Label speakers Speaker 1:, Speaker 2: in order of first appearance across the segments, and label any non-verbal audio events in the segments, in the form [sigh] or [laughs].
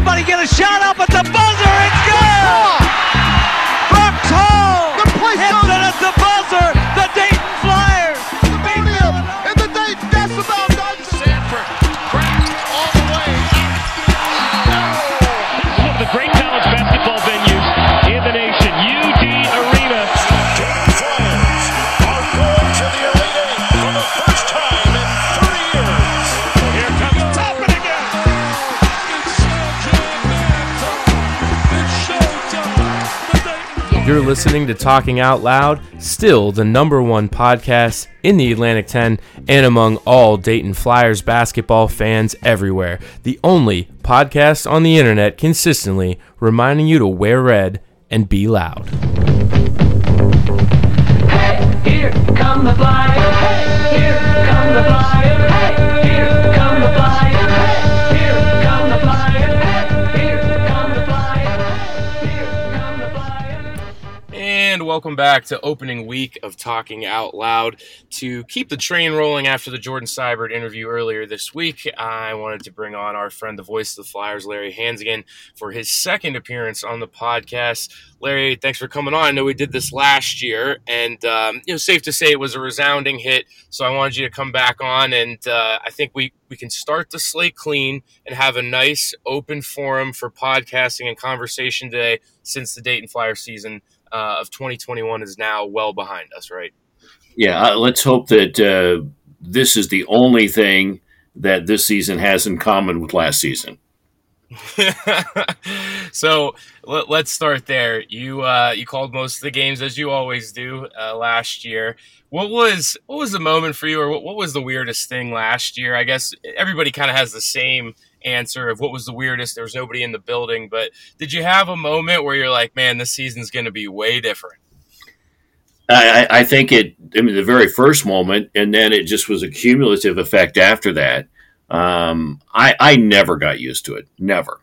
Speaker 1: somebody get a shot up at the buzzer. It's good.
Speaker 2: You're listening to Talking Out Loud, still the number one podcast in the Atlantic 10 and among all Dayton Flyers basketball fans everywhere. The only podcast on the internet consistently reminding you to wear red and be loud.
Speaker 3: Hey, Here come the flyers.
Speaker 2: Welcome back to opening week of Talking Out Loud. To keep the train rolling after the Jordan Seibert interview earlier this week, I wanted to bring on our friend, the voice of the Flyers, Larry Hansgen, for his second appearance on the podcast. Larry, thanks for coming on. I know we did this last year, and um, you know, safe to say it was a resounding hit. So I wanted you to come back on, and uh, I think we we can start the slate clean and have a nice open forum for podcasting and conversation today, since the Dayton Flyer season uh, of 2021 is now well behind us, right?
Speaker 4: Yeah, uh, let's hope that uh, this is the only thing that this season has in common with last season. [laughs]
Speaker 2: so let, us start there. You uh, you called most of the games as you always do uh, last year. What was what was the moment for you, or what, what was the weirdest thing last year? I guess everybody kind of has the same answer of what was the weirdest. There was nobody in the building, but did you have a moment where you're like, man, this season's going to be way different?
Speaker 4: I, I think it. I mean, the very first moment, and then it just was a cumulative effect after that. Um, I I never got used to it. Never.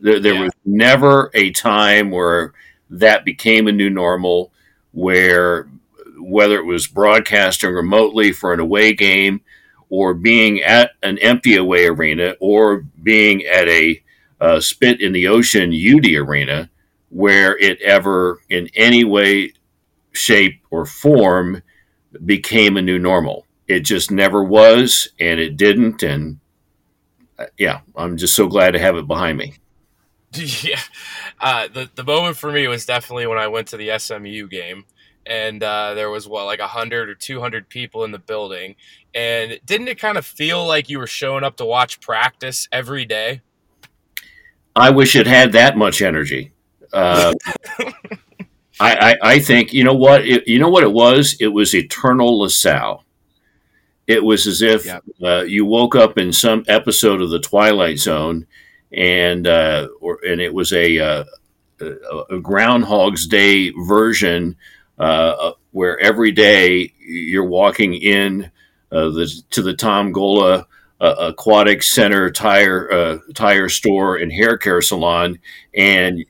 Speaker 4: There, there
Speaker 2: Yeah.
Speaker 4: was never a time where that became a new normal, where whether it was broadcasting remotely for an away game, or being at an empty away arena, or being at a uh, spit in the ocean UD arena, where it ever in any way shape or form became a new normal. It just never was, and it didn't. And uh, yeah, I'm just so glad to have it behind me. [laughs]
Speaker 2: yeah, uh, the the moment for me was definitely when I went to the SMU game, and uh, there was what like hundred or two hundred people in the building, and didn't it kind of feel like you were showing up to watch practice every day?
Speaker 4: I wish it had that much energy. Uh, [laughs] I, I, I think you know what it, you know what it was. It was eternal LaSalle. It was as if
Speaker 2: Yep.
Speaker 4: uh, you woke up in some episode of the Twilight Zone, and uh, or and it was a, uh, a, a Groundhog's Day version uh, where every day you're walking in uh, the, to the Tom Gola uh, Aquatic Center tire uh, tire store and hair care salon, and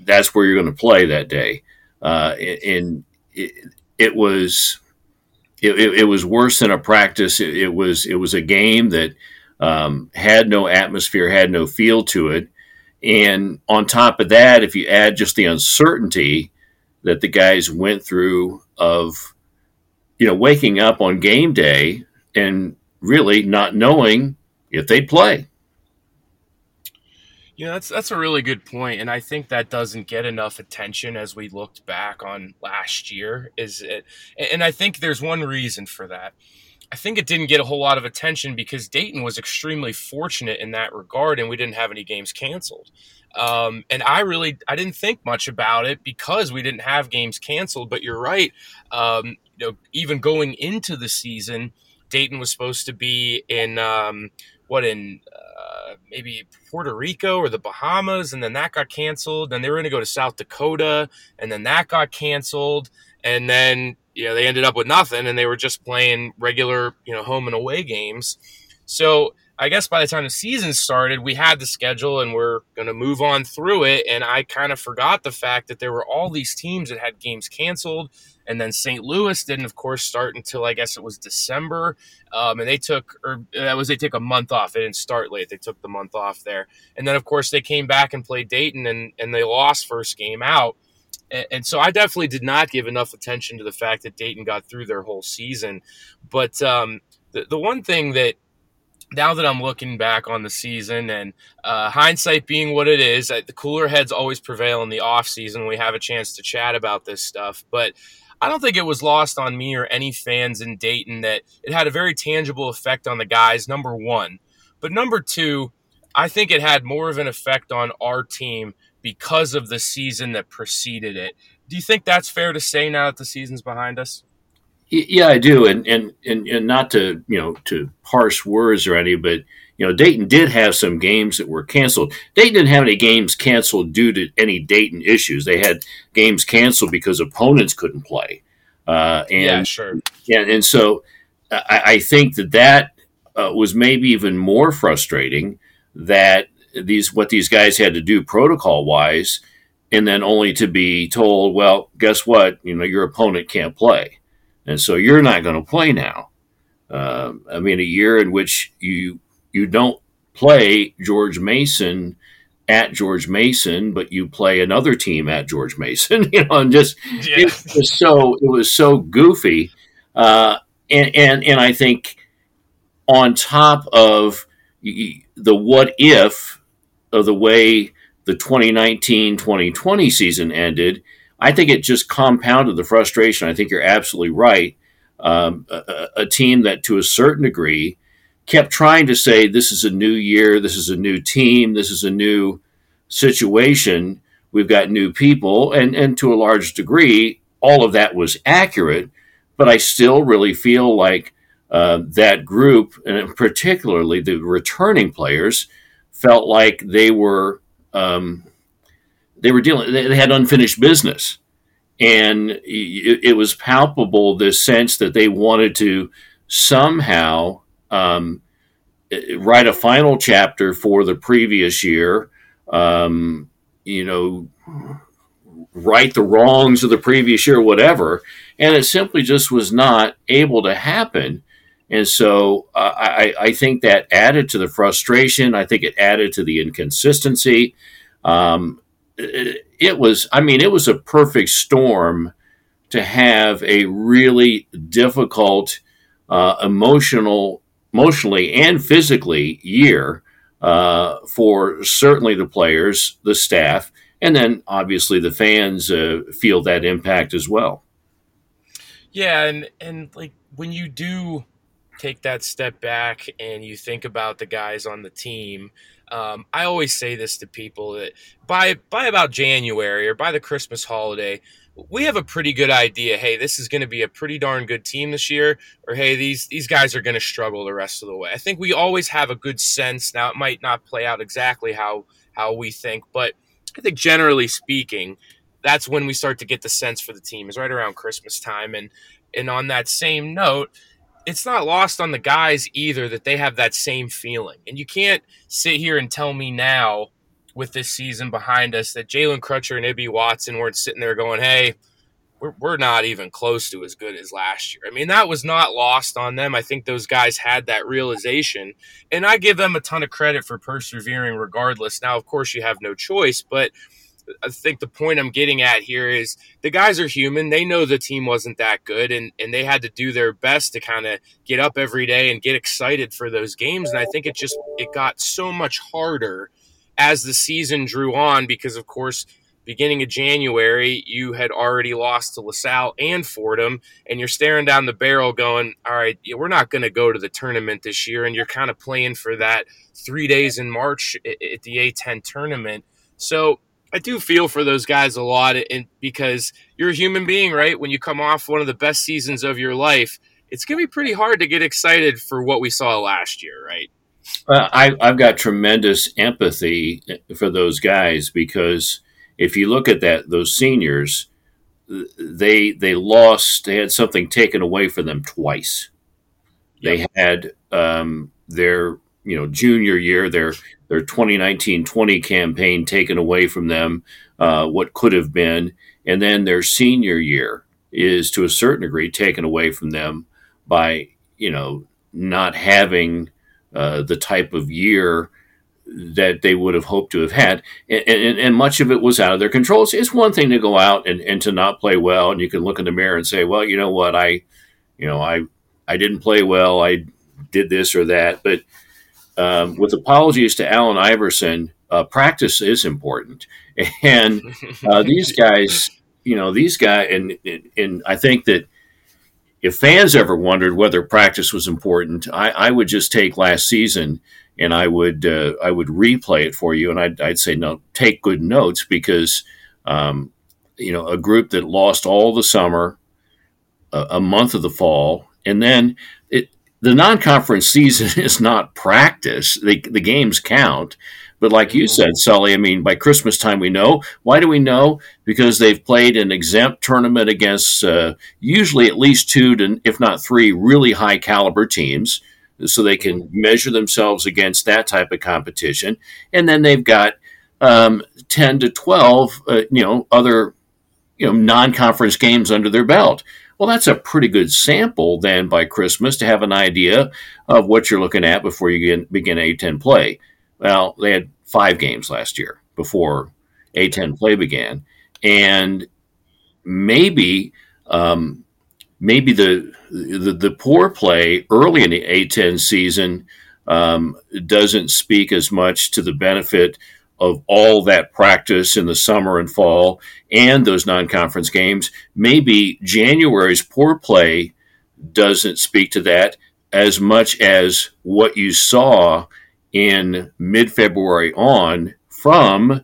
Speaker 4: that's where you're going to play that day. And it, it was it, it, it was worse than a practice. It, it was it was a game that um, had no atmosphere, had no feel to it. And on top of that, if you add just the uncertainty that the guys went through of, you know, waking up on game day and really not knowing if they'd play.
Speaker 2: You know, that's that's a really good point, and I think that doesn't get enough attention as we looked back on last year. Is it? And I think there's one reason for that. I think it didn't get a whole lot of attention because Dayton was extremely fortunate in that regard, and we didn't have any games canceled. Um, and I really I didn't think much about it because we didn't have games canceled. But you're right. Um, you know, even going into the season, Dayton was supposed to be in um, what in uh, maybe Puerto Rico or the Bahamas, and then that got canceled. Then they were going to go to South Dakota, and then that got canceled. And then you know they ended up with nothing, and they were just playing regular you know home and away games. So I guess by the time the season started, we had the schedule and we're going to move on through it. And I kind of forgot the fact that there were all these teams that had games canceled. And then St. Louis didn't, of course, start until I guess it was December. Um, and they took, or that was they took a month off. They didn't start late. They took the month off there. And then, of course, they came back and played Dayton and, and they lost first game out. And, so I definitely did not give enough attention to the fact that Dayton got through their whole season. But um, the, the one thing that now that I'm looking back on the season and uh, hindsight being what it is, the cooler heads always prevail in the off season. We have a chance to chat about this stuff, but I don't think it was lost on me or any fans in Dayton that it had a very tangible effect on the guys. Number one, but number two, I think it had more of an effect on our team because of the season that preceded it. Do you think that's fair to say now that the season's behind us?
Speaker 4: Yeah, I do, and, and and and not to you know to parse words or any, but you know Dayton did have some games that were canceled. Dayton didn't have any games canceled due to any Dayton issues. They had games canceled because opponents couldn't play. Uh, and,
Speaker 2: yeah, sure.
Speaker 4: Yeah, and so I, I think that that uh, was maybe even more frustrating that these what these guys had to do protocol wise, and then only to be told, well, guess what? You know, your opponent can't play and so you're not going to play now. Uh, I mean, a year in which you you don't play George Mason at George Mason, but you play another team at George Mason. [laughs] You know, and just yeah. it was so it was so goofy, uh, and and and I think on top of the what if of the way the 2019-2020 season ended I think it just compounded the frustration. I think you're absolutely right. Um, a, a, team that, to a certain degree, kept trying to say, This is a new year, this is a new team, this is a new situation, we've got new people. And, and to a large degree, all of that was accurate. But I still really feel like uh, that group, and particularly the returning players, felt like they were. Um, they were dealing they had unfinished business and it, it was palpable this sense that they wanted to somehow um, write a final chapter for the previous year um, you know right the wrongs of the previous year whatever and it simply just was not able to happen and so uh, I, I, think that added to the frustration. I think it added to the inconsistency. Um, it was, I mean, it was a perfect storm to have a really difficult, uh, emotional, emotionally and physically year uh, for certainly the players, the staff, and then obviously the fans uh, feel that impact as well.
Speaker 2: Yeah, and and like when you do take that step back and you think about the guys on the team, um, I always say this to people that by by about January or by the Christmas holiday, we have a pretty good idea. Hey, this is going to be a pretty darn good team this year, or hey, these these guys are going to struggle the rest of the way. I think we always have a good sense. Now, it might not play out exactly how how we think, but I think generally speaking, that's when we start to get the sense for the team is right around Christmas time. And and on that same note, it's not lost on the guys either that they have that same feeling. And you can't sit here and tell me now with this season behind us that Jalen Crutcher and Ibi Watson weren't sitting there going, hey, we're, we're not even close to as good as last year. I mean, that was not lost on them. I think those guys had that realization. And I give them a ton of credit for persevering regardless. Now, of course, you have no choice, but – I think the point I'm getting at here is the guys are human. They know the team wasn't that good and, and they had to do their best to kind of get up every day and get excited for those games. And I think it just it got so much harder as the season drew on because of course beginning of January, you had already lost to LaSalle and Fordham, and you're staring down the barrel going, all right, we're not going to go to the tournament this year. And you're kind of playing for that three days in March at the A10 tournament. So I do feel for those guys a lot, and because you're a human being, right? When you come off one of the best seasons of your life, it's gonna be pretty hard to get excited for what we saw last year, right?
Speaker 4: Uh, I, I've got tremendous empathy for those guys because if you look at that, those seniors, they they lost. They had something taken away from them twice. Yep. They had um, their you know junior year, their their 2019-20 campaign taken away from them, uh, what could have been, and then their senior year is to a certain degree taken away from them by you know not having uh, the type of year that they would have hoped to have had, and, and, and, much of it was out of their control. It's one thing to go out and, and to not play well, and you can look in the mirror and say, "Well, you know what, I, you know, I, I didn't play well. I did this or that." But um, with apologies to Allen Iverson, uh, practice is important, [laughs] and uh, these [laughs] guys, you know, these guys, and and I think that if fans ever wondered whether practice was important, I, I would just take last season and I would uh, I would replay it for you, and I'd, I'd say no, take good notes because um, you know a group that lost all the summer, a, a month of the fall, and then it the non-conference season [laughs] is not practice. the games count, but like you said, Sully, I mean, by Christmas time we know. Why do we know? Because they've played an exempt tournament against uh, usually at least two to, if not three, really high caliber teams, so they can measure themselves against that type of competition. And then they've got um, ten to twelve, uh, you know, other you know non-conference games under their belt. Well, that's a pretty good sample then by Christmas to have an idea of what you're looking at before you begin A10 play. Well, they had five games last year before A10 play began, and maybe um, maybe the, the, the poor play early in the A10 season um, doesn't speak as much to the benefit of all that practice in the summer and fall and those non-conference games. Maybe January's poor play doesn't speak to that as much as what you saw in mid February on from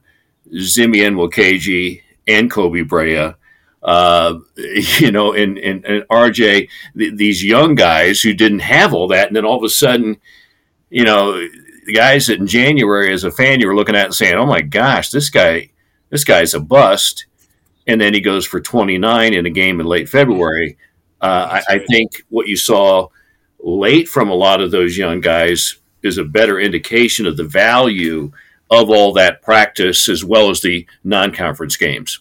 Speaker 4: Zimi Nwokeji and Koby Brea. Uh, [laughs] you know, and, and, and RJ, th- these young guys who didn't have all that, and then all of a sudden, you know, the guys that in January as a fan you were looking at and saying, "Oh my gosh, this guy, this guy's a bust," and then he goes for 29 in a game in late February. Uh, I, I think what you saw late from a lot of those young guys is a better indication of the value of all that practice as well as the non-conference games.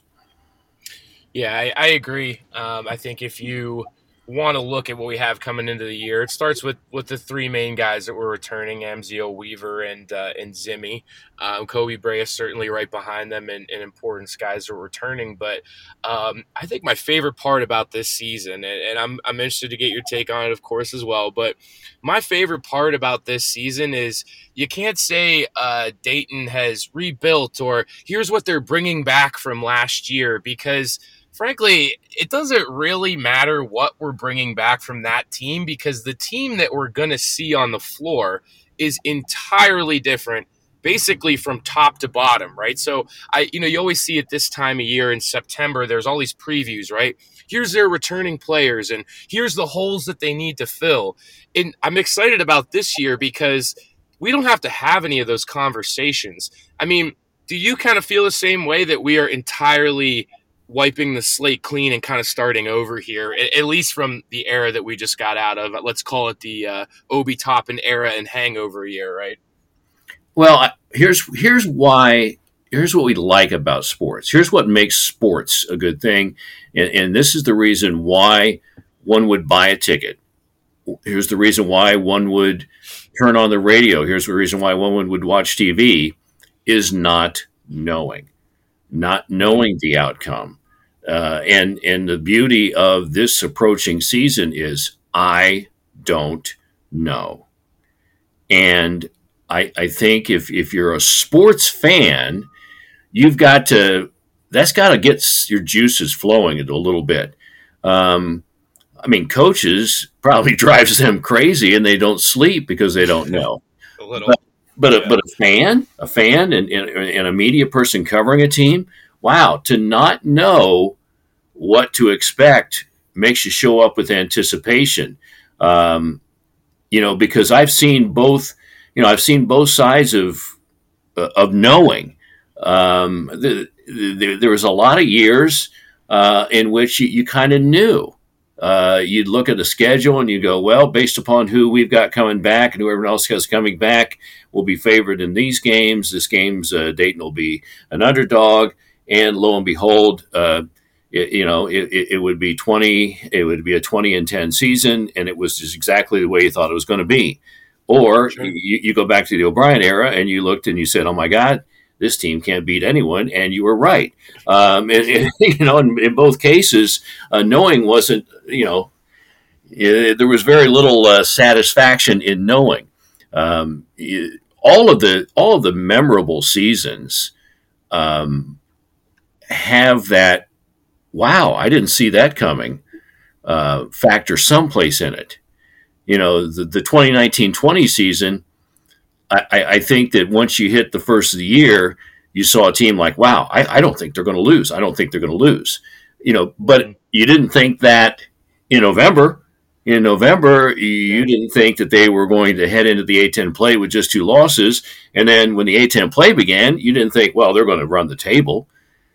Speaker 2: Yeah, I, I agree. Um, I think if you want to look at what we have coming into the year, it starts with with the three main guys that were returning: Amzil Weaver and uh, and Zimi. Um, Koby Brea is certainly right behind them, and, and important guys are returning. But um, I think my favorite part about this season, and, and, I'm I'm interested to get your take on it, of course, as well. But my favorite part about this season is you can't say uh, Dayton has rebuilt or here's what they're bringing back from last year because frankly, it doesn't really matter what we're bringing back from that team because the team that we're going to see on the floor is entirely different basically from top to bottom, right? So I you know, you always see it this time of year in September there's all these previews, right? Here's their returning players and here's the holes that they need to fill. And I'm excited about this year because we don't have to have any of those conversations. I mean, do you kind of feel the same way that we are entirely wiping the slate clean and kind of starting over here, at, least from the era that we just got out of. Let's call it the uh, Obi Toppin era and hangover year, right?
Speaker 4: Well, here's here's why. Here's what we like about sports. Here's what makes sports a good thing, and, and this is the reason why one would buy a ticket. Here's the reason why one would turn on the radio. Here's the reason why one would watch TV is not knowing not knowing the outcome. Uh, and and the beauty of this approaching season is I don't know. And I, I think if, if you're a sports fan, you've got to that's got to get your juices flowing a little bit. Um, I mean, coaches probably [laughs] drives them crazy, and they don't sleep because they don't know. [laughs]
Speaker 2: a little.
Speaker 4: But, but
Speaker 2: Yeah.
Speaker 4: a, but a fan, a fan, and, and, and a media person covering a team, wow, to not know what to expect makes you show up with anticipation. Um, you know, because I've seen both. You know, I've seen both sides of uh, of knowing. Um, the, the, there was a lot of years uh, in which you, you kind of knew. uh, you'd look at the schedule and you go, well, based upon who we've got coming back and whoever else has coming back, will be favored in these games. This game's uh, Dayton will be an underdog, and lo and behold, uh, it, you know, it, it, would be twenty. It would be a twenty and ten season, and it was just exactly the way you thought it was going to be. Or sure. you, you go back to the O'Brien era, and you looked and you said, "Oh my God." This team can't beat anyone, and you were right. Um, and, and, [laughs] you know, in, in both cases, uh, knowing wasn't, you know, there was very little uh, satisfaction in knowing. Um, all of the all of the memorable seasons um, have that. Wow, I didn't see that coming. Uh, factor someplace in it. You know, the, the 2019-20 season. I, I, think that once you hit the first of the year, you saw a team like, wow, I, I don't think they're going to lose. I don't think they're going to lose. You know, but mm-hmm. you didn't think that in November in November, you didn't think that they were going to head into the A10 play with just two losses. And then when the A10 play began, you didn't think, well, they're going to run the table.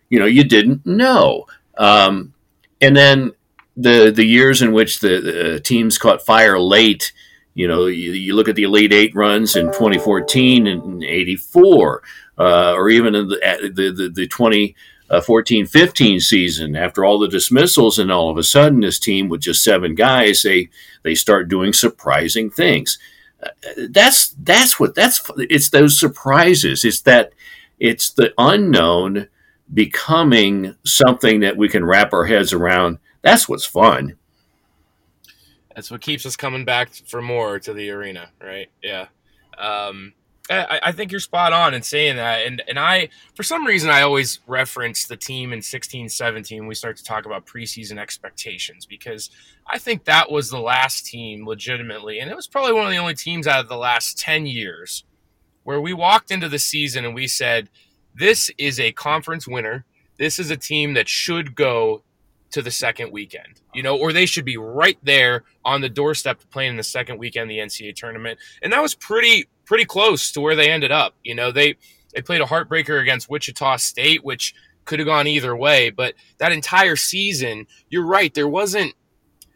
Speaker 4: You know, you didn't know. Um, and then the the years in which the, the, teams caught fire late, you know, you, you, look at the Elite Eight runs in 2014 and 84, uh, or even in the, the, the, the 20- uh, 14 15 season after all the dismissals and all of a sudden this team with just seven guys they they start doing surprising things. Uh, that's that's what that's it's those surprises. It's that it's the unknown becoming something that we can wrap our heads around. That's what's fun.
Speaker 2: That's what keeps us coming back for more to the arena right? Yeah. Um I, I, think you're spot on in saying that. And and I for some reason I always reference the team in 16 17 when we start to talk about preseason expectations because I think that was the last team legitimately, and it was probably one of the only teams out of the last 10 years where we walked into the season and we said, This is a conference winner. This is a team that should go to the second weekend, you know, or they should be right there on the doorstep to playing in the second weekend the NCAA tournament. And that was pretty pretty close to where they ended up. You know, they they played a heartbreaker against Wichita State, which could have gone either way. But that entire season, you're right, there wasn't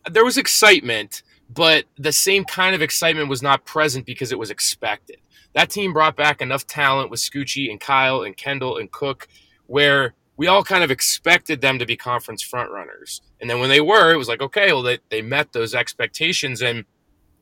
Speaker 2: there was excitement, but the same kind of excitement was not present because it was expected. That team brought back enough talent with Scoochie and Kyle and Kendall and Cook, where we all kind of expected them to be conference frontrunners. And then when they were, it was like, okay, well, they, they met those expectations. And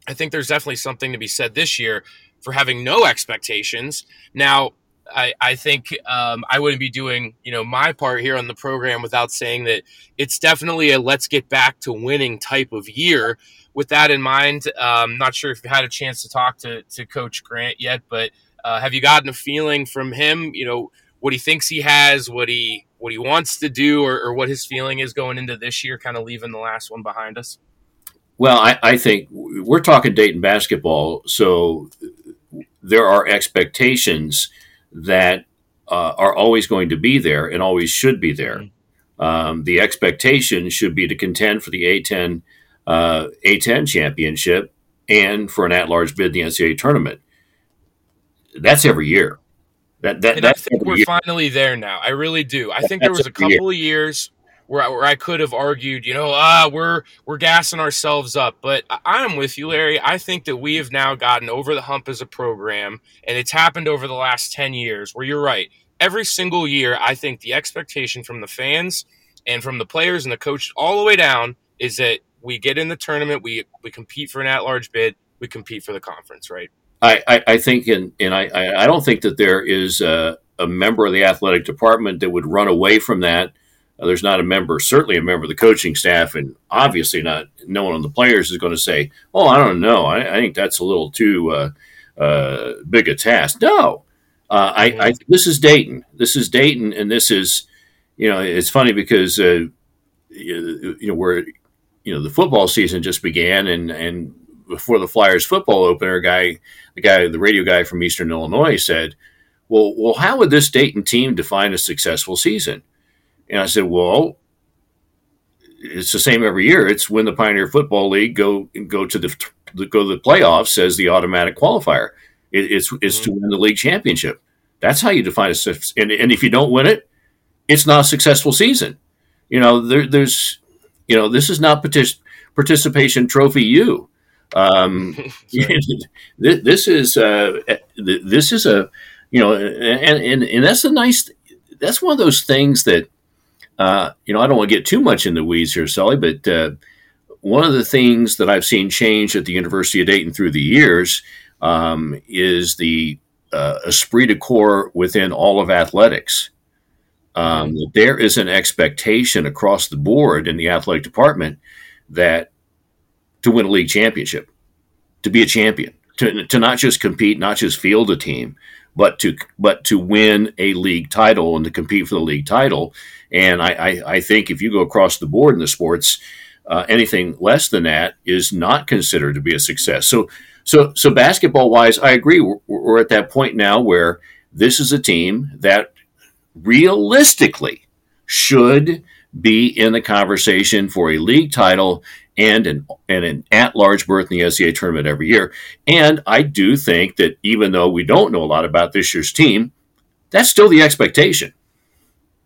Speaker 2: I think there's definitely something to be said this year for having no expectations. Now, I, I think um, I wouldn't be doing you know my part here on the program without saying that it's definitely a let's get back to winning type of year. With that in mind, um, not sure if you had a chance to talk to, to Coach Grant yet, but uh, have you gotten a feeling from him? You know what he thinks he has, what he what he wants to do, or, or what his feeling is going into this year, kind of leaving the last one behind us.
Speaker 4: Well, I, I think we're talking Dayton basketball, so there are expectations that uh, are always going to be there and always should be there. Mm-hmm. Um, the expectation should be to contend for the A10 uh, A10 championship and for an at-large bid in the NCAA tournament. That's every year.
Speaker 2: That, that, I think we're year. finally there now. I really do. I think there was a couple year. of years where I, where I could have argued, you know, ah, we're we're gassing ourselves up. But I, am with you, Larry. I think that we have now gotten over the hump as a program, and it's happened over the last ten years. Where you're right, every single year, I think the expectation from the fans and from the players and the coach all the way down is that we get in the tournament, we we compete for an at-large bid, we compete for the conference, right?
Speaker 4: I, I, I think, and and I, I don't think that there is a, a member of the athletic department that would run away from that uh, there's not a member, certainly a member of the coaching staff, and obviously not no one on the players is going to say, "Oh, I don't know. I, I think that's a little too uh, uh, big a task." No, uh, I, I, this is Dayton. This is Dayton, and this is, you know, it's funny because uh, you know we're, you know, the football season just began, and and before the Flyers football opener, guy, the guy, the radio guy from Eastern Illinois said, "Well, well, how would this Dayton team define a successful season?" And I said, well, it's the same every year. It's when the Pioneer Football League go go to the go to the playoffs as the automatic qualifier. It, it's it's mm-hmm. to win the league championship. That's how you define a and and if you don't win it, it's not a successful season. You know, there, there's you know this is not participation trophy you. Um, [laughs] [laughs] this is uh, this is a you know, and, and and that's a nice. That's one of those things that uh, you know. I don't want to get too much in the weeds here, Sully, but uh, one of the things that I've seen change at the University of Dayton through the years um, is the uh, esprit de corps within all of athletics. Um, there is an expectation across the board in the athletic department that to win a league championship, to be a champion, to, to not just compete, not just field a team, but to but to win a league title and to compete for the league title. And I, I, I think if you go across the board in the sports, uh, anything less than that is not considered to be a success. So so so basketball wise, I agree. We're, we're at that point now where this is a team that realistically should be in the conversation for a league title and an and an at-large berth in the NCAA tournament every year. And I do think that even though we don't know a lot about this year's team, that's still the expectation.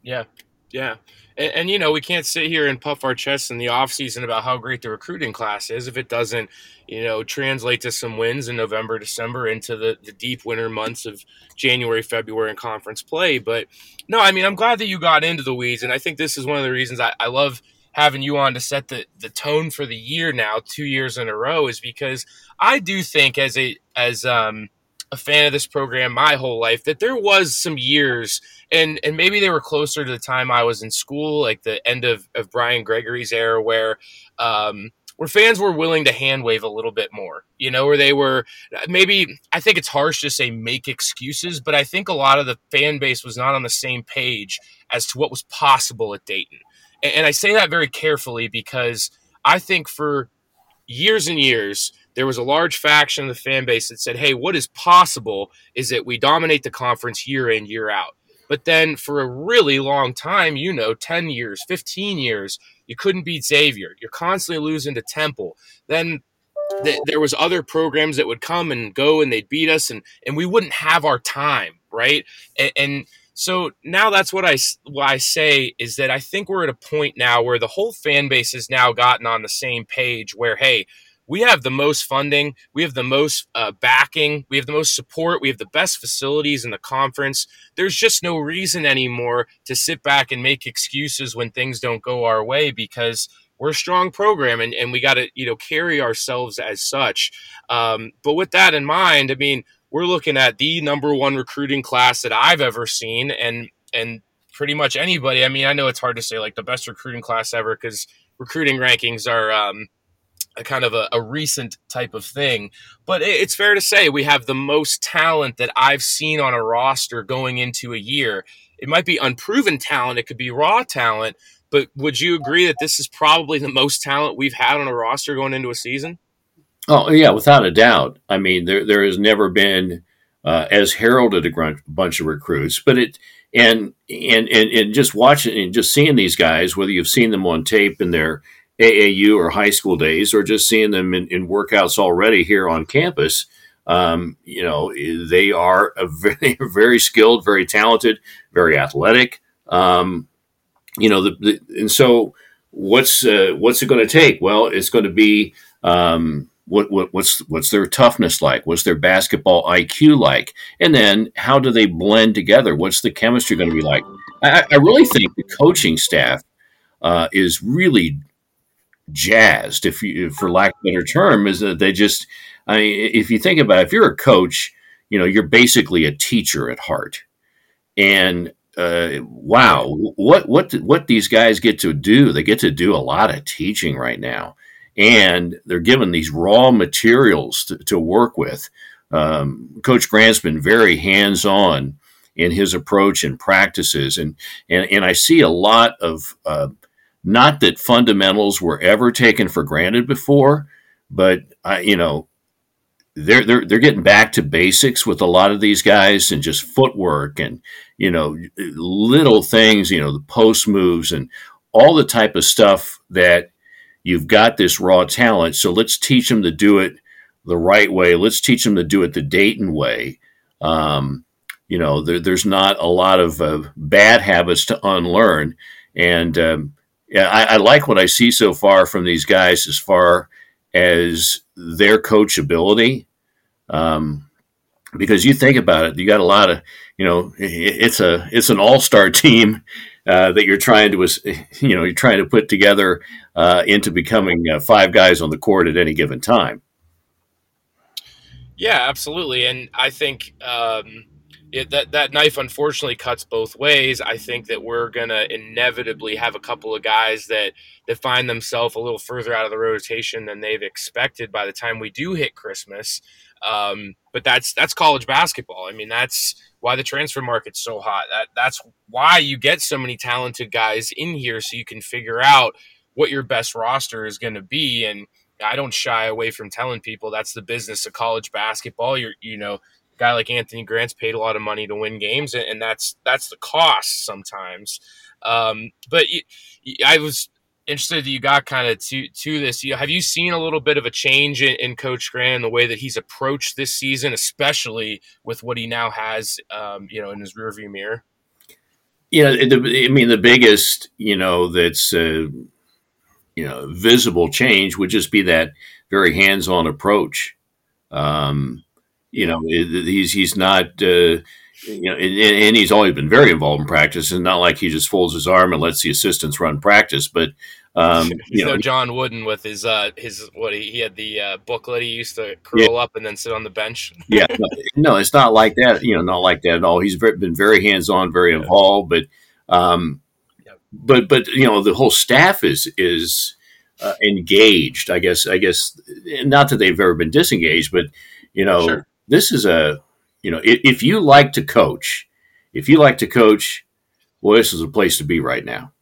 Speaker 2: Yeah, yeah. And, and, you know, we can't sit here and puff our chests in the offseason about how great the recruiting class is if it doesn't, you know, translate to some wins in November, December into the, the deep winter months of January, February, and conference play. But no, I mean, I'm glad that you got into the weeds. And I think this is one of the reasons I, I love having you on to set the, the tone for the year now, two years in a row, is because I do think as a, as, um, a fan of this program my whole life that there was some years and and maybe they were closer to the time I was in school, like the end of, of Brian Gregory's era where um where fans were willing to hand wave a little bit more, you know, where they were maybe I think it's harsh to say make excuses, but I think a lot of the fan base was not on the same page as to what was possible at Dayton. And, and I say that very carefully because I think for years and years, there was a large faction of the fan base that said, hey, what is possible is that we dominate the conference year in, year out. But then for a really long time, you know, 10 years, 15 years, you couldn't beat Xavier. You're constantly losing to Temple. Then th- there was other programs that would come and go and they'd beat us and, and we wouldn't have our time, right? And, and so now that's what I, what I say is that I think we're at a point now where the whole fan base has now gotten on the same page where, hey, we have the most funding, we have the most uh, backing, we have the most support, we have the best facilities in the conference. There's just no reason anymore to sit back and make excuses when things don't go our way because we're a strong program and, and we got to you know carry ourselves as such. Um, but with that in mind, I mean we're looking at the number one recruiting class that I've ever seen, and and pretty much anybody. I mean, I know it's hard to say like the best recruiting class ever because recruiting rankings are um, a kind of a, a, recent type of thing. But it's fair to say we have the most talent that I've seen on a roster going into a year. It might be unproven talent, it could be raw talent, but would you agree that this is probably the most talent we've had on a roster going into a season?
Speaker 4: Oh yeah, without a doubt. I mean, there there has never been uh, as heralded a bunch of recruits, but it and and and and just watching and just seeing these guys, whether you've seen them on tape in their AAU or high school days, or just seeing them in, in workouts already here on campus, um, you know, they are very, [laughs] very skilled, very talented, very athletic. Um, you know, the, the, and so what's uh, what's it going to take? Well, it's going to be um, what, what what's what's their toughness like? What's their basketball IQ like? And then how do they blend together? What's the chemistry going to be like? I, I really think the coaching staff uh, is really jazzed, if you, for lack of a better term, is that they just, I mean, if you think about it, if you're a coach, you know, you're basically a teacher at heart. And uh, wow, what what what these guys get to do? They get to do a lot of teaching right now, and they're given these raw materials to, to work with. Um, Coach Grant's been very hands on in his approach and practices, and and and I see a lot of uh, not that fundamentals were ever taken for granted before, but I, you know, they're they're they're getting back to basics with a lot of these guys and just footwork and you know little things, you know, the post moves and all the type of stuff that you've got this raw talent. So let's teach them to do it the right way. Let's teach them to do it the Dayton way. Um, you know, there, there's not a lot of uh, bad habits to unlearn, and um, yeah, I, I like what I see so far from these guys as far as their coachability. Um, because you think about it, you got a lot of, you know, it's a it's an all star [laughs] team uh, that you're trying to, [laughs] you know, you're trying to put together uh, into becoming uh, five guys on the court at any given time.
Speaker 2: Yeah, absolutely, and I think um, it, that that knife unfortunately cuts both ways. I think that we're gonna inevitably have a couple of guys that that find themselves a little further out of the rotation than they've expected by the time we do hit Christmas. Um, but that's that's college basketball. I mean, that's why the transfer market's so hot. That that's why you get so many talented guys in here, so you can figure out what your best roster is going to be. And I don't shy away from telling people that's the business of college basketball. You're you know guy like Anthony Grant's paid a lot of money to win games, and that's that's the cost sometimes. Um, but I was interested that you got kind of to to this. You, have you seen a little bit of a change in, in, Coach Grant the way that he's approached this season, especially with what he now has, um, you know, in his rearview mirror?
Speaker 4: The, I mean, the biggest, you know, that's uh, you know visible change would just be that very hands-on approach. Um, you know, he's he's not. Uh, you know, and, and, he's always been very involved in practice, and not like he just folds his arm and lets the assistants run practice. But um, [laughs]
Speaker 2: you know, John Wooden with his uh, his what he, he had the uh, booklet he used to curl yeah. up and then sit on the bench. [laughs]
Speaker 4: yeah, no, no, it's not like that. You know, not like that at all. He's been very hands on, very involved. But um, but but you know, the whole staff is is uh, engaged. I guess I guess not that they've ever been disengaged, but you know. Sure this is a, you know, if, if you like to coach, if you like to coach, well, this is a place to be right now.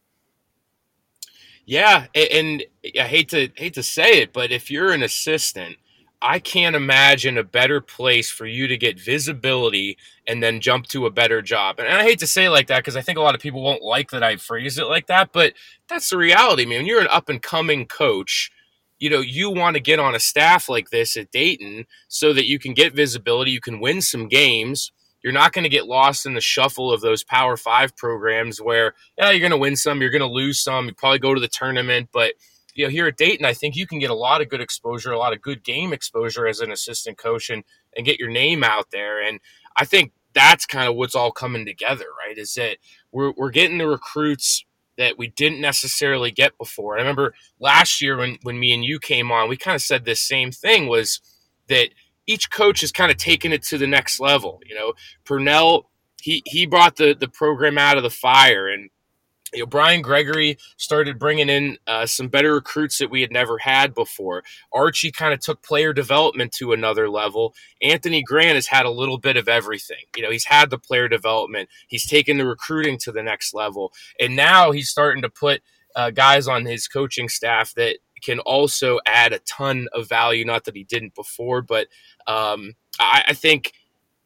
Speaker 2: Yeah, and I hate to hate to say it, but if you're an assistant, I can't imagine a better place for you to get visibility and then jump to a better job. And I hate to say like that because I think a lot of people won't like that I phrase it like that, but that's the reality, man. You're an up and coming coach, you know, you want to get on a staff like this at Dayton so that you can get visibility, you can win some games. You're not going to get lost in the shuffle of those Power Five programs where, yeah, you're going to win some, you're going to lose some, you probably go to the tournament. But, you know, here at Dayton, I think you can get a lot of good exposure, a lot of good game exposure as an assistant coach and, and get your name out there. And I think that's kind of what's all coming together, right? Is that we're, we're getting the recruits that we didn't necessarily get before. I remember last year when when me and you came on, we kind of said this same thing was that each coach has kind of taken it to the next level. You know, Purnell he he brought the the program out of the fire and you know, Brian Gregory started bringing in uh, some better recruits that we had never had before. Archie kind of took player development to another level. Anthony Grant has had a little bit of everything. You know, he's had the player development, he's taken the recruiting to the next level, and now he's starting to put uh, guys on his coaching staff that can also add a ton of value. Not that he didn't before, but um, I, I think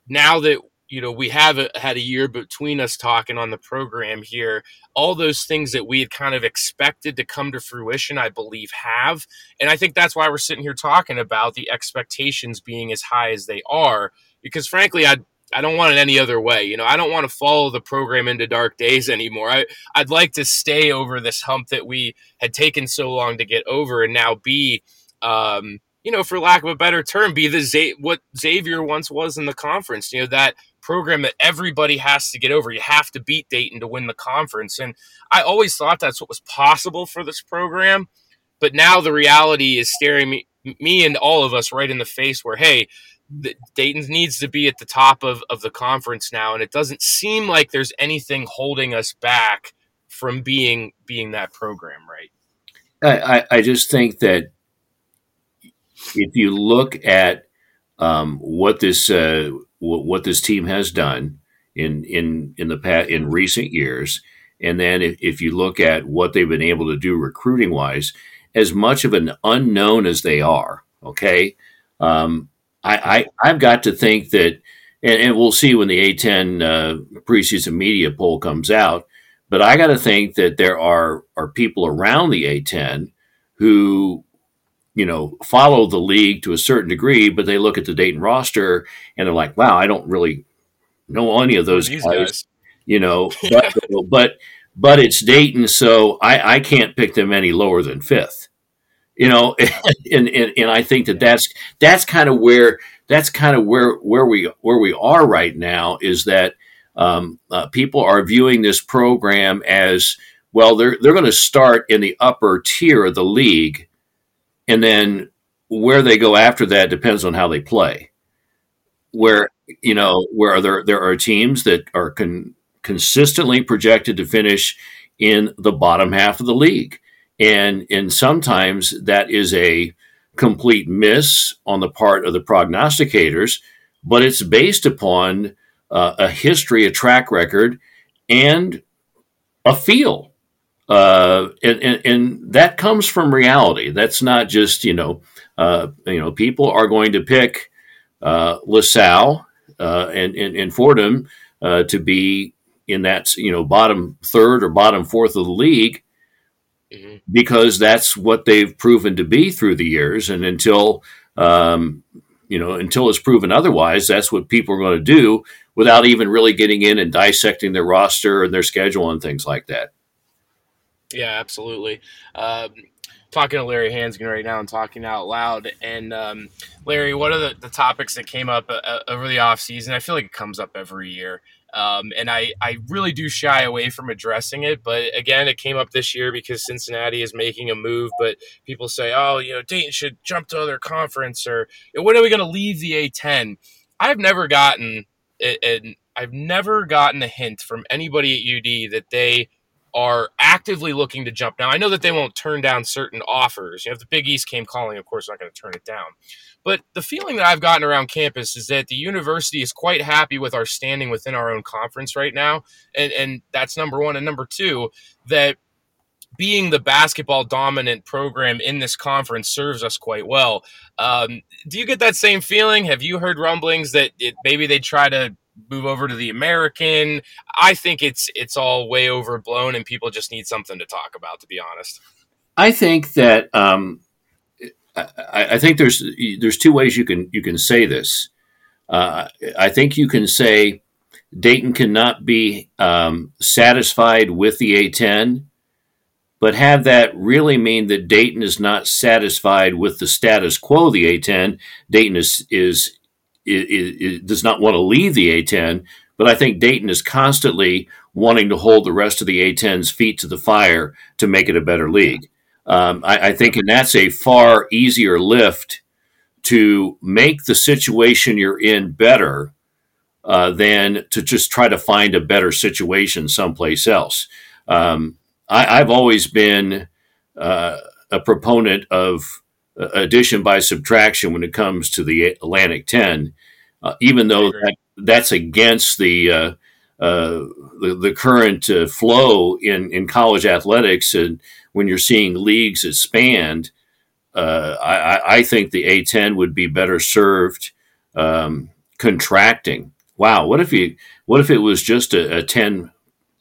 Speaker 2: now that you know, we have a, had a year between us talking on the program here. All those things that we had kind of expected to come to fruition, I believe, have. And I think that's why we're sitting here talking about the expectations being as high as they are. Because frankly, I I don't want it any other way. You know, I don't want to follow the program into dark days anymore. I, I'd like to stay over this hump that we had taken so long to get over and now be um, you know, for lack of a better term, be the Z- what Xavier once was in the conference. You know, that program that everybody has to get over. You have to beat Dayton to win the conference. And I always thought that's what was possible for this program. But now the reality is staring me, me and all of us right in the face where, hey, Dayton needs to be at the top of, of the conference now. And it doesn't seem like there's anything holding us back from being being that program, right?
Speaker 4: I, I just think that if you look at um, what this uh, what this team has done in in in the past in recent years, and then if, if you look at what they've been able to do recruiting wise, as much of an unknown as they are, okay, um, I, I have got to think that, and, and, we'll see when the A10 uh, preseason media poll comes out. But I got to think that there are are people around the A10 who you know, follow the league to a certain degree, but they look at the Dayton roster and they're like, wow, I don't really know any of those guys, guys, you know, but, [laughs] but, but it's Dayton, so I, I can't pick them any lower than fifth. You know, [laughs] and, and and I think that that's that's kind of where that's kind of where where we where we are right now is that um, uh, people are viewing this program as well. They're they're going to start in the upper tier of the league, and then where they go after that depends on how they play. Where you know where there there are teams that are con- consistently projected to finish in the bottom half of the league, and and sometimes that is a complete miss on the part of the prognosticators, but it's based upon uh, a history, a track record, and a feel. Uh, and, and, and, that comes from reality. That's not just you know, uh, you know, people are going to pick uh, LaSalle uh, and, and, and Fordham uh, to be in that you know bottom third or bottom fourth of the league mm-hmm. because that's what they've proven to be through the years. And until um, you know, until it's proven otherwise, that's what people are going to do without even really getting in and dissecting their roster and their schedule and things like that.
Speaker 2: Yeah, absolutely. Um, talking to Larry Hansgen right now and talking out loud. And um, Larry, what are the, the topics that came up uh, over the offseason? I feel like it comes up every year. Um, and I, I really do shy away from addressing it. But again, it came up this year because Cincinnati is making a move. But people say, oh, you know, Dayton should jump to other conference or when are we going to leave the A10? I've never gotten and I've never gotten a hint from anybody at UD that they are actively looking to jump. Now, I know that they won't turn down certain offers. You know, if the Big East came calling, of course, not going to turn it down. But the feeling that I've gotten around campus is that the university is quite happy with our standing within our own conference right now. And, and that's number one. And number two, that being the basketball dominant program in this conference serves us quite well. Um, do you get that same feeling? Have you heard rumblings that it, maybe they try to move over to the American? I think it's it's all way overblown, and people just need something to talk about. To be honest,
Speaker 4: I think that um, I, I, think there's there's two ways you can you can say this. Uh, I think you can say Dayton cannot be um, satisfied with the A10, but have that really mean that Dayton is not satisfied with the status quo of the A10. Dayton is is, is does not want to leave the A10, but I think Dayton is constantly wanting to hold the rest of the A10's feet to the fire to make it a better league. Um, I, I think, and that's a far easier lift to make the situation you're in better uh, than to just try to find a better situation someplace else. Um, I, have always been uh, a proponent of addition by subtraction when it comes to the Atlantic 10, uh, even though that, that's against the, uh, uh, the, the current flow in, in college athletics and when you're seeing leagues expand, uh, I, I, think the A10 would be better served um, contracting. Wow, what if you? What if it was just a, a ten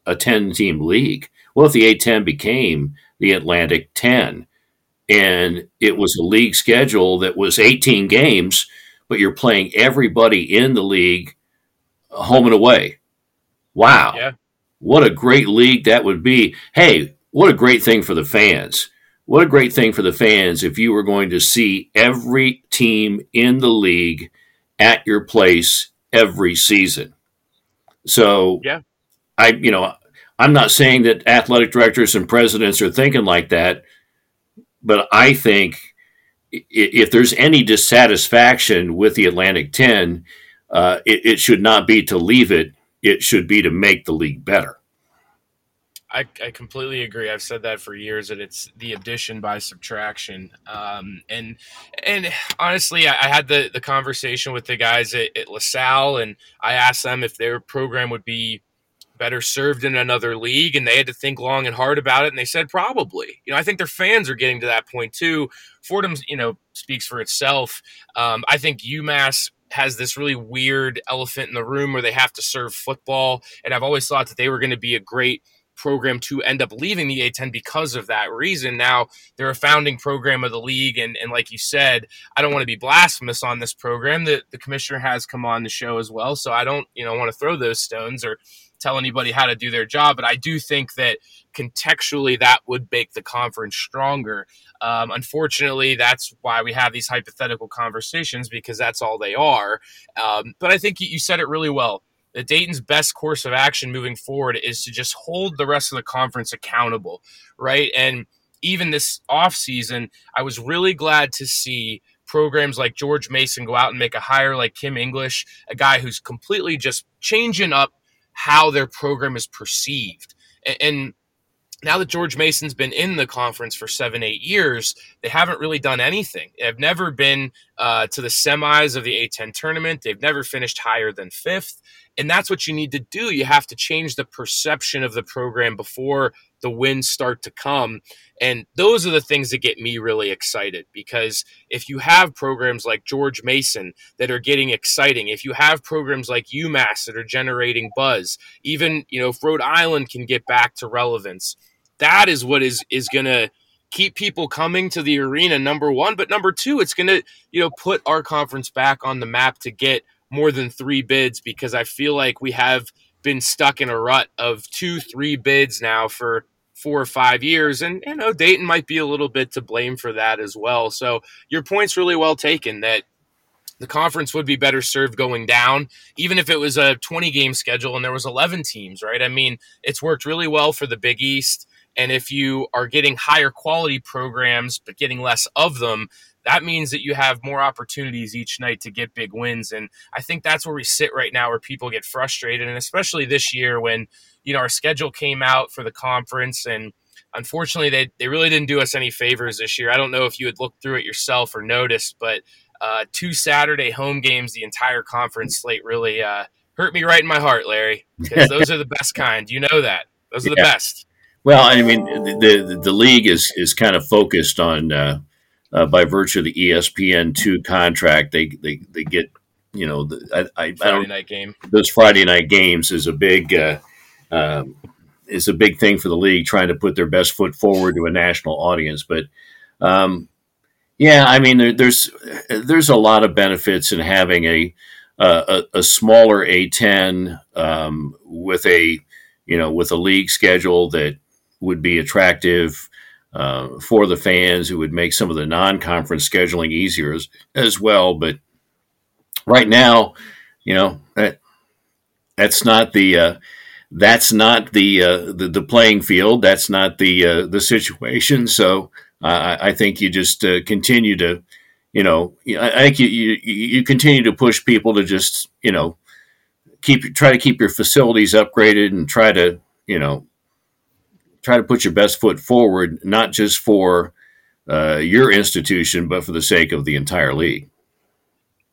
Speaker 4: a ten team league? Well, if the A10 became the Atlantic 10, and it was a league schedule that was 18 games, but you're playing everybody in the league uh, home and away. Wow.
Speaker 2: Yeah.
Speaker 4: What a great league that would be. Hey, what a great thing for the fans. What a great thing for the fans if you were going to see every team in the league at your place every season. So,
Speaker 2: yeah.
Speaker 4: I, you know, I'm not saying that athletic directors and presidents are thinking like that, but I think if there's any dissatisfaction with the Atlantic 10, uh, it, it should not be to leave it, it should be to make the league better.
Speaker 2: I, I completely agree. I've said that for years that it's the addition by subtraction. Um, and and honestly, I, I, had the, the conversation with the guys at, at LaSalle, and I asked them if their program would be better served in another league, and they had to think long and hard about it, and they said probably. You know, I think their fans are getting to that point too. Fordham, you know, speaks for itself. Um, I think UMass has this really weird elephant in the room where they have to serve football, and I've always thought that they were going to be a great program to end up leaving the A10 because of that reason. Now they're a founding program of the league, and, and like you said, I don't want to be blasphemous on this program. The the commissioner has come on the show as well, so I don't you know want to throw those stones or tell anybody how to do their job, but I do think that contextually that would make the conference stronger. Um, unfortunately, that's why we have these hypothetical conversations because that's all they are. Um, but I think you said it really well. That Dayton's best course of action moving forward is to just hold the rest of the conference accountable, right? And even this offseason, I was really glad to see programs like George Mason go out and make a hire like Kim English, a guy who's completely just changing up how their program is perceived. And now that George Mason's been in the conference for seven, eight years, they haven't really done anything. They've never been uh, to the semis of the A10 tournament. They've never finished higher than fifth. And that's what you need to do. You have to change the perception of the program before the wins start to come. And those are the things that get me really excited because if you have programs like George Mason that are getting exciting, if you have programs like UMass that are generating buzz, even, you know, if Rhode Island can get back to relevance, that is what is is going to keep people coming to the arena number 1, but number 2, it's going to, you know, put our conference back on the map to get more than 3 bids because I feel like we have been stuck in a rut of 2 3 bids now for four or five years. And, you know, Dayton might be a little bit to blame for that as well. So your point's really well taken that the conference would be better served going down, even if it was a 20 game schedule and there was 11 teams, right? I mean, it's worked really well for the Big East. And if you are getting higher quality programs, but getting less of them, that means that you have more opportunities each night to get big wins. And I think that's where we sit right now, where people get frustrated. And especially this year when, you know, our schedule came out for the conference and unfortunately they, they really didn't do us any favors this year. I don't know if you had looked through it yourself or noticed, but uh, two Saturday home games, the entire conference slate really uh, hurt me right in my heart, Larry, because [laughs] those are the best kind. You know that. Those are the best.
Speaker 4: Well, I mean, the the, the league is is kind of focused on uh, uh, by virtue of the ESPN two contract. They they they get you know the, I, I, I
Speaker 2: Friday
Speaker 4: don't
Speaker 2: night game.
Speaker 4: those Friday night games is a big uh, um, is a big thing for the league trying to put their best foot forward to a national audience. But um, yeah, I mean, there, there's there's a lot of benefits in having a a, a smaller A10 um, with a you know with a league schedule that would be attractive uh, for the fans who would make some of the non-conference scheduling easier as, as well. But right now, you know that that's not the uh, that's not the, uh, the the playing field. That's not the uh, the situation. So I think you just uh, continue to, you know, I I think you, you you continue to push people to just you know keep try to keep your facilities upgraded and try to you know try to put your best foot forward, not just for uh, your institution, but for the sake of the entire league.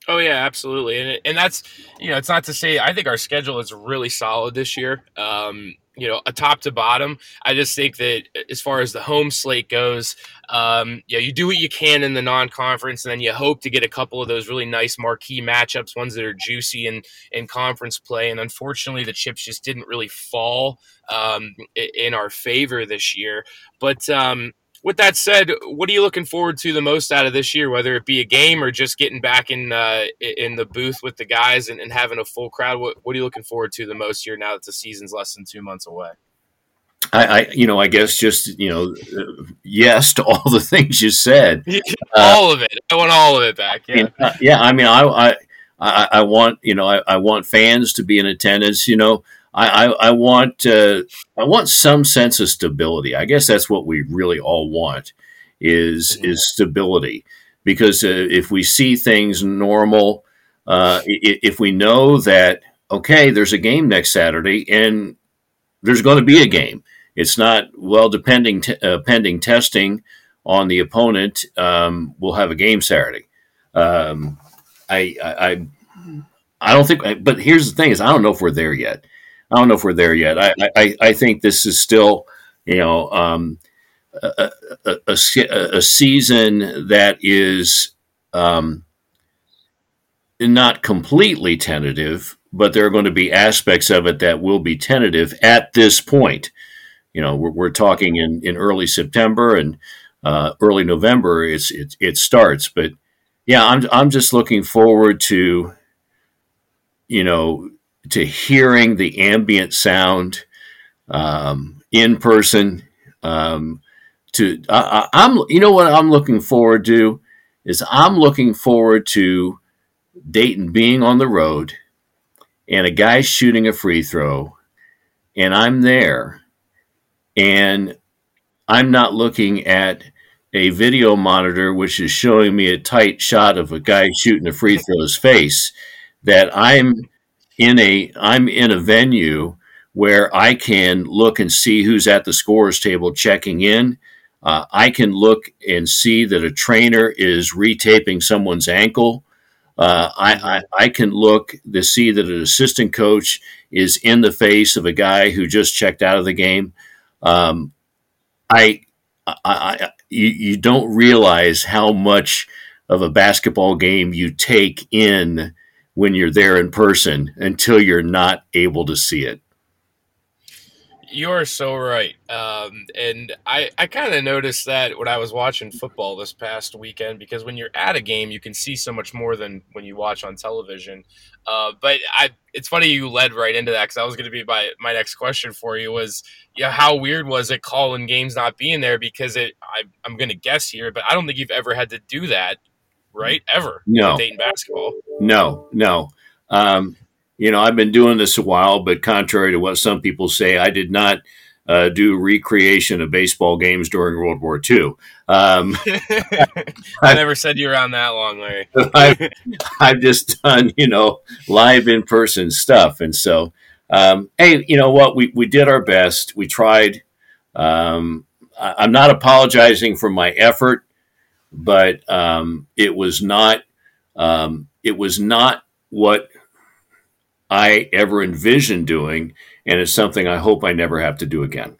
Speaker 2: Oh yeah, absolutely, and and that's you know it's not to say I think our schedule is really solid this year. Um, you know, a top to bottom. I just think that as far as the home slate goes, um, yeah, you do what you can in the non-conference, and then you hope to get a couple of those really nice marquee matchups, ones that are juicy in in conference play. And unfortunately, the chips just didn't really fall um, in our favor this year. But um, with that said, what are you looking forward to the most out of this year? Whether it be a game or just getting back in uh, in the booth with the guys and, and having a full crowd. What, what are you looking forward to the most here now that the season's less than two months away?
Speaker 4: I, I you know, I guess just you know, uh, yes to all the [laughs] things you said. [laughs]
Speaker 2: all of it. I want all of it back.
Speaker 4: I
Speaker 2: Yeah.
Speaker 4: mean, uh, yeah, I mean, I, I, I, I want you know, I, I want fans to be in attendance. You know, I, I, I want, uh, I want some sense of stability. I guess that's what we really all want is
Speaker 2: Mhm.
Speaker 4: is stability. Because uh, if we see things normal, uh, if we know that okay, there's a game next Saturday and there's going to be a game. It's not well, depending t- uh, pending testing on the opponent. Um, we'll have a game Saturday. Um, I, I, I, I don't think. But here's the thing: is I don't know if we're there yet. I don't know if we're there yet. I, I, I think this is still, you know, um, a, a, a, a season that is um, not completely tentative, but there are going to be aspects of it that will be tentative at this point. you know, we're, we're talking in, in early September and uh, early November. It's it, it starts, but yeah, I'm I'm just looking forward to, you know, to hearing the ambient sound um, in person. Um, to I, I'm you know what I'm looking forward to is I'm looking forward to Dayton being on the road and a guy shooting a free throw and I'm there and I'm not looking at a video monitor which is showing me a tight shot of a guy shooting a free throw's face that I'm in a I'm in a venue where I can look and see who's at the scorers table checking in. Uh, I can look and see that a trainer is retaping someone's ankle. Uh, I, I, I, can look to see that an assistant coach is in the face of a guy who just checked out of the game. Um, I, I, I you, you don't realize how much of a basketball game you take in when you're there in person until you're not able to see it.
Speaker 2: You are so right. Um, and I, I kind of noticed that when I was watching football this past weekend, because when you're at a game, you can see so much more than when you watch on television. Uh, but I, it's funny you led right into that because that was going to be my, my next question for you was, yeah, how weird was it calling games not being there? Because it, I, I'm going to guess here, but I don't think you've ever had to do that, right? Ever.
Speaker 4: No.
Speaker 2: Dayton basketball.
Speaker 4: No, no. Um, you know, I've been doing this a while, but contrary to what some people say, I did not uh, do recreation of baseball games during World War II. Um, [laughs]
Speaker 2: I never said you were on that long, Larry. [laughs]
Speaker 4: I've, I've, just done, you know, live in person stuff. And so, um, hey, you know what? We, we did our best. We tried. Um, I, I'm not apologizing for my effort, but um, it was not. Um, it was not what I ever envisioned doing, and it's something I hope I never have to do again.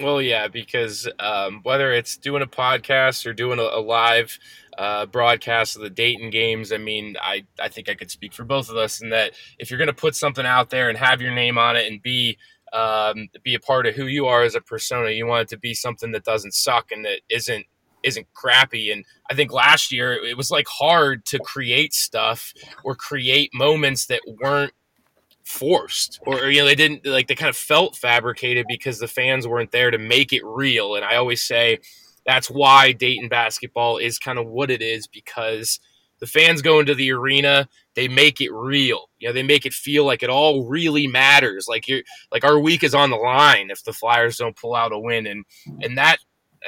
Speaker 2: Well, yeah, because um, whether it's doing a podcast or doing a, a live uh, broadcast of the Dayton games, I mean, I, I think I could speak for both of us in that if you're going to put something out there and have your name on it and be um, be a part of who you are as a persona, you want it to be something that doesn't suck and that isn't isn't crappy. And I think last year it was like hard to create stuff or create moments that weren't forced or you know they didn't like they kind of felt fabricated because the fans weren't there to make it real. And i always say that's why dayton basketball is kind of what it is because the fans go into the arena they make it real. You know they make it feel like it all really matters. Like you're like our week is on the line if the flyers don't pull out a win. And and that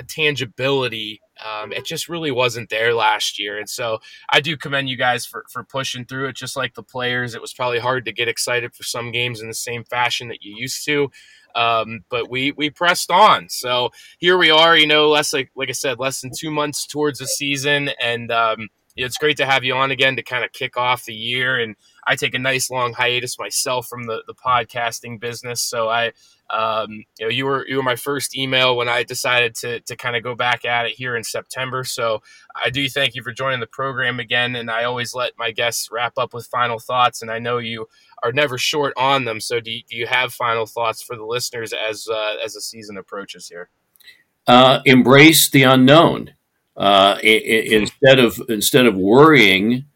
Speaker 2: tangibility um, it just really wasn't there last year. And so I do commend you guys for, for pushing through it, just like the players. It was probably hard to get excited for some games in the same fashion that you used to. Um, but we we pressed on. So here we are, you know, less like like I said, less than two months towards the season, and um, it's great to have you on again to kind of kick off the year. And I take a nice long hiatus myself from the, the podcasting business. So I, um, you know, you were you were my first email when I decided to to kind of go back at it here in September. So I do thank you for joining the program again. And I always let my guests wrap up with final thoughts, and I know you are never short on them. So do you, do you have final thoughts for the listeners as uh, as the season approaches here?
Speaker 4: Uh, embrace the unknown. Uh, instead of instead of worrying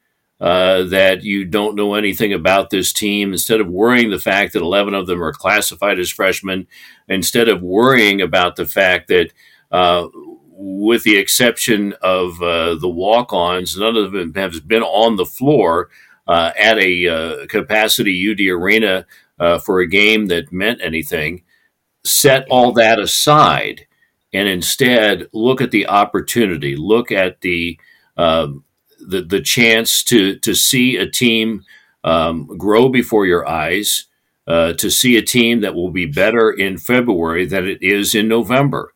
Speaker 4: uh, that you don't know anything about this team, instead of worrying the fact that 11 of them are classified as freshmen, instead of worrying about the fact that, uh, with the exception of uh, the walk ons, none of them have been on the floor uh, at a capacity UD arena for a game that meant anything. Set all that aside and instead look at the opportunity, look at the um, the, the chance to to see a team um, grow before your eyes, uh, to see a team that will be better in February than it is in November,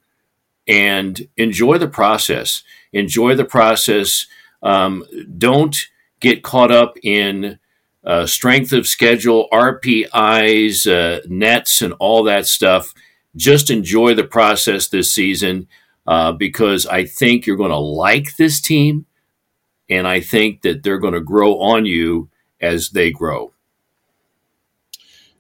Speaker 4: and enjoy the process. Enjoy the process. Um, don't get caught up in uh, strength of schedule, RPIs, uh, NETs, and all that stuff. Just enjoy the process this season uh, because I think you're going to like this team and I think that they're going to grow on you as they grow.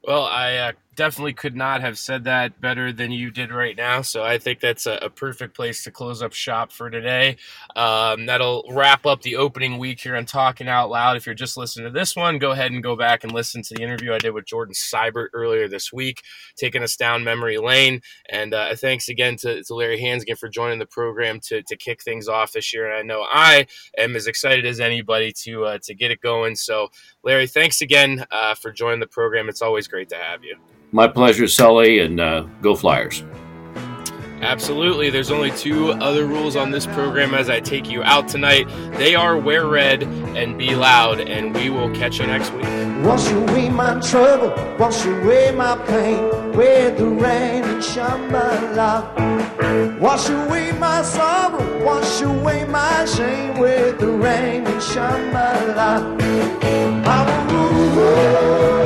Speaker 2: Well, I uh, definitely could not have said that better than you did right now. So I think that's a, a perfect place to close up shop for today. Um, that'll wrap up the opening week here on Talking Out Loud. If you're just listening to this one, go ahead and go back and listen to the interview I did with Jordan Sibert earlier this week, taking us down memory lane. And uh, thanks again to, to Larry Hansgen for joining the program to, to kick things off this year. And I know I am as excited as anybody to uh, to get it going. So, Larry, thanks again uh, for joining the program. It's always great to have you.
Speaker 4: My pleasure, Sully, and uh, go Flyers.
Speaker 2: Absolutely. There's only two other rules on this program as I take you out tonight. They are wear red and be loud, and we will catch you next week.
Speaker 5: Wash away my trouble, wash away my pain, with the rain and Shambala. Wash away my sorrow, wash away my shame, with the rain and Shambala. I'm yeah,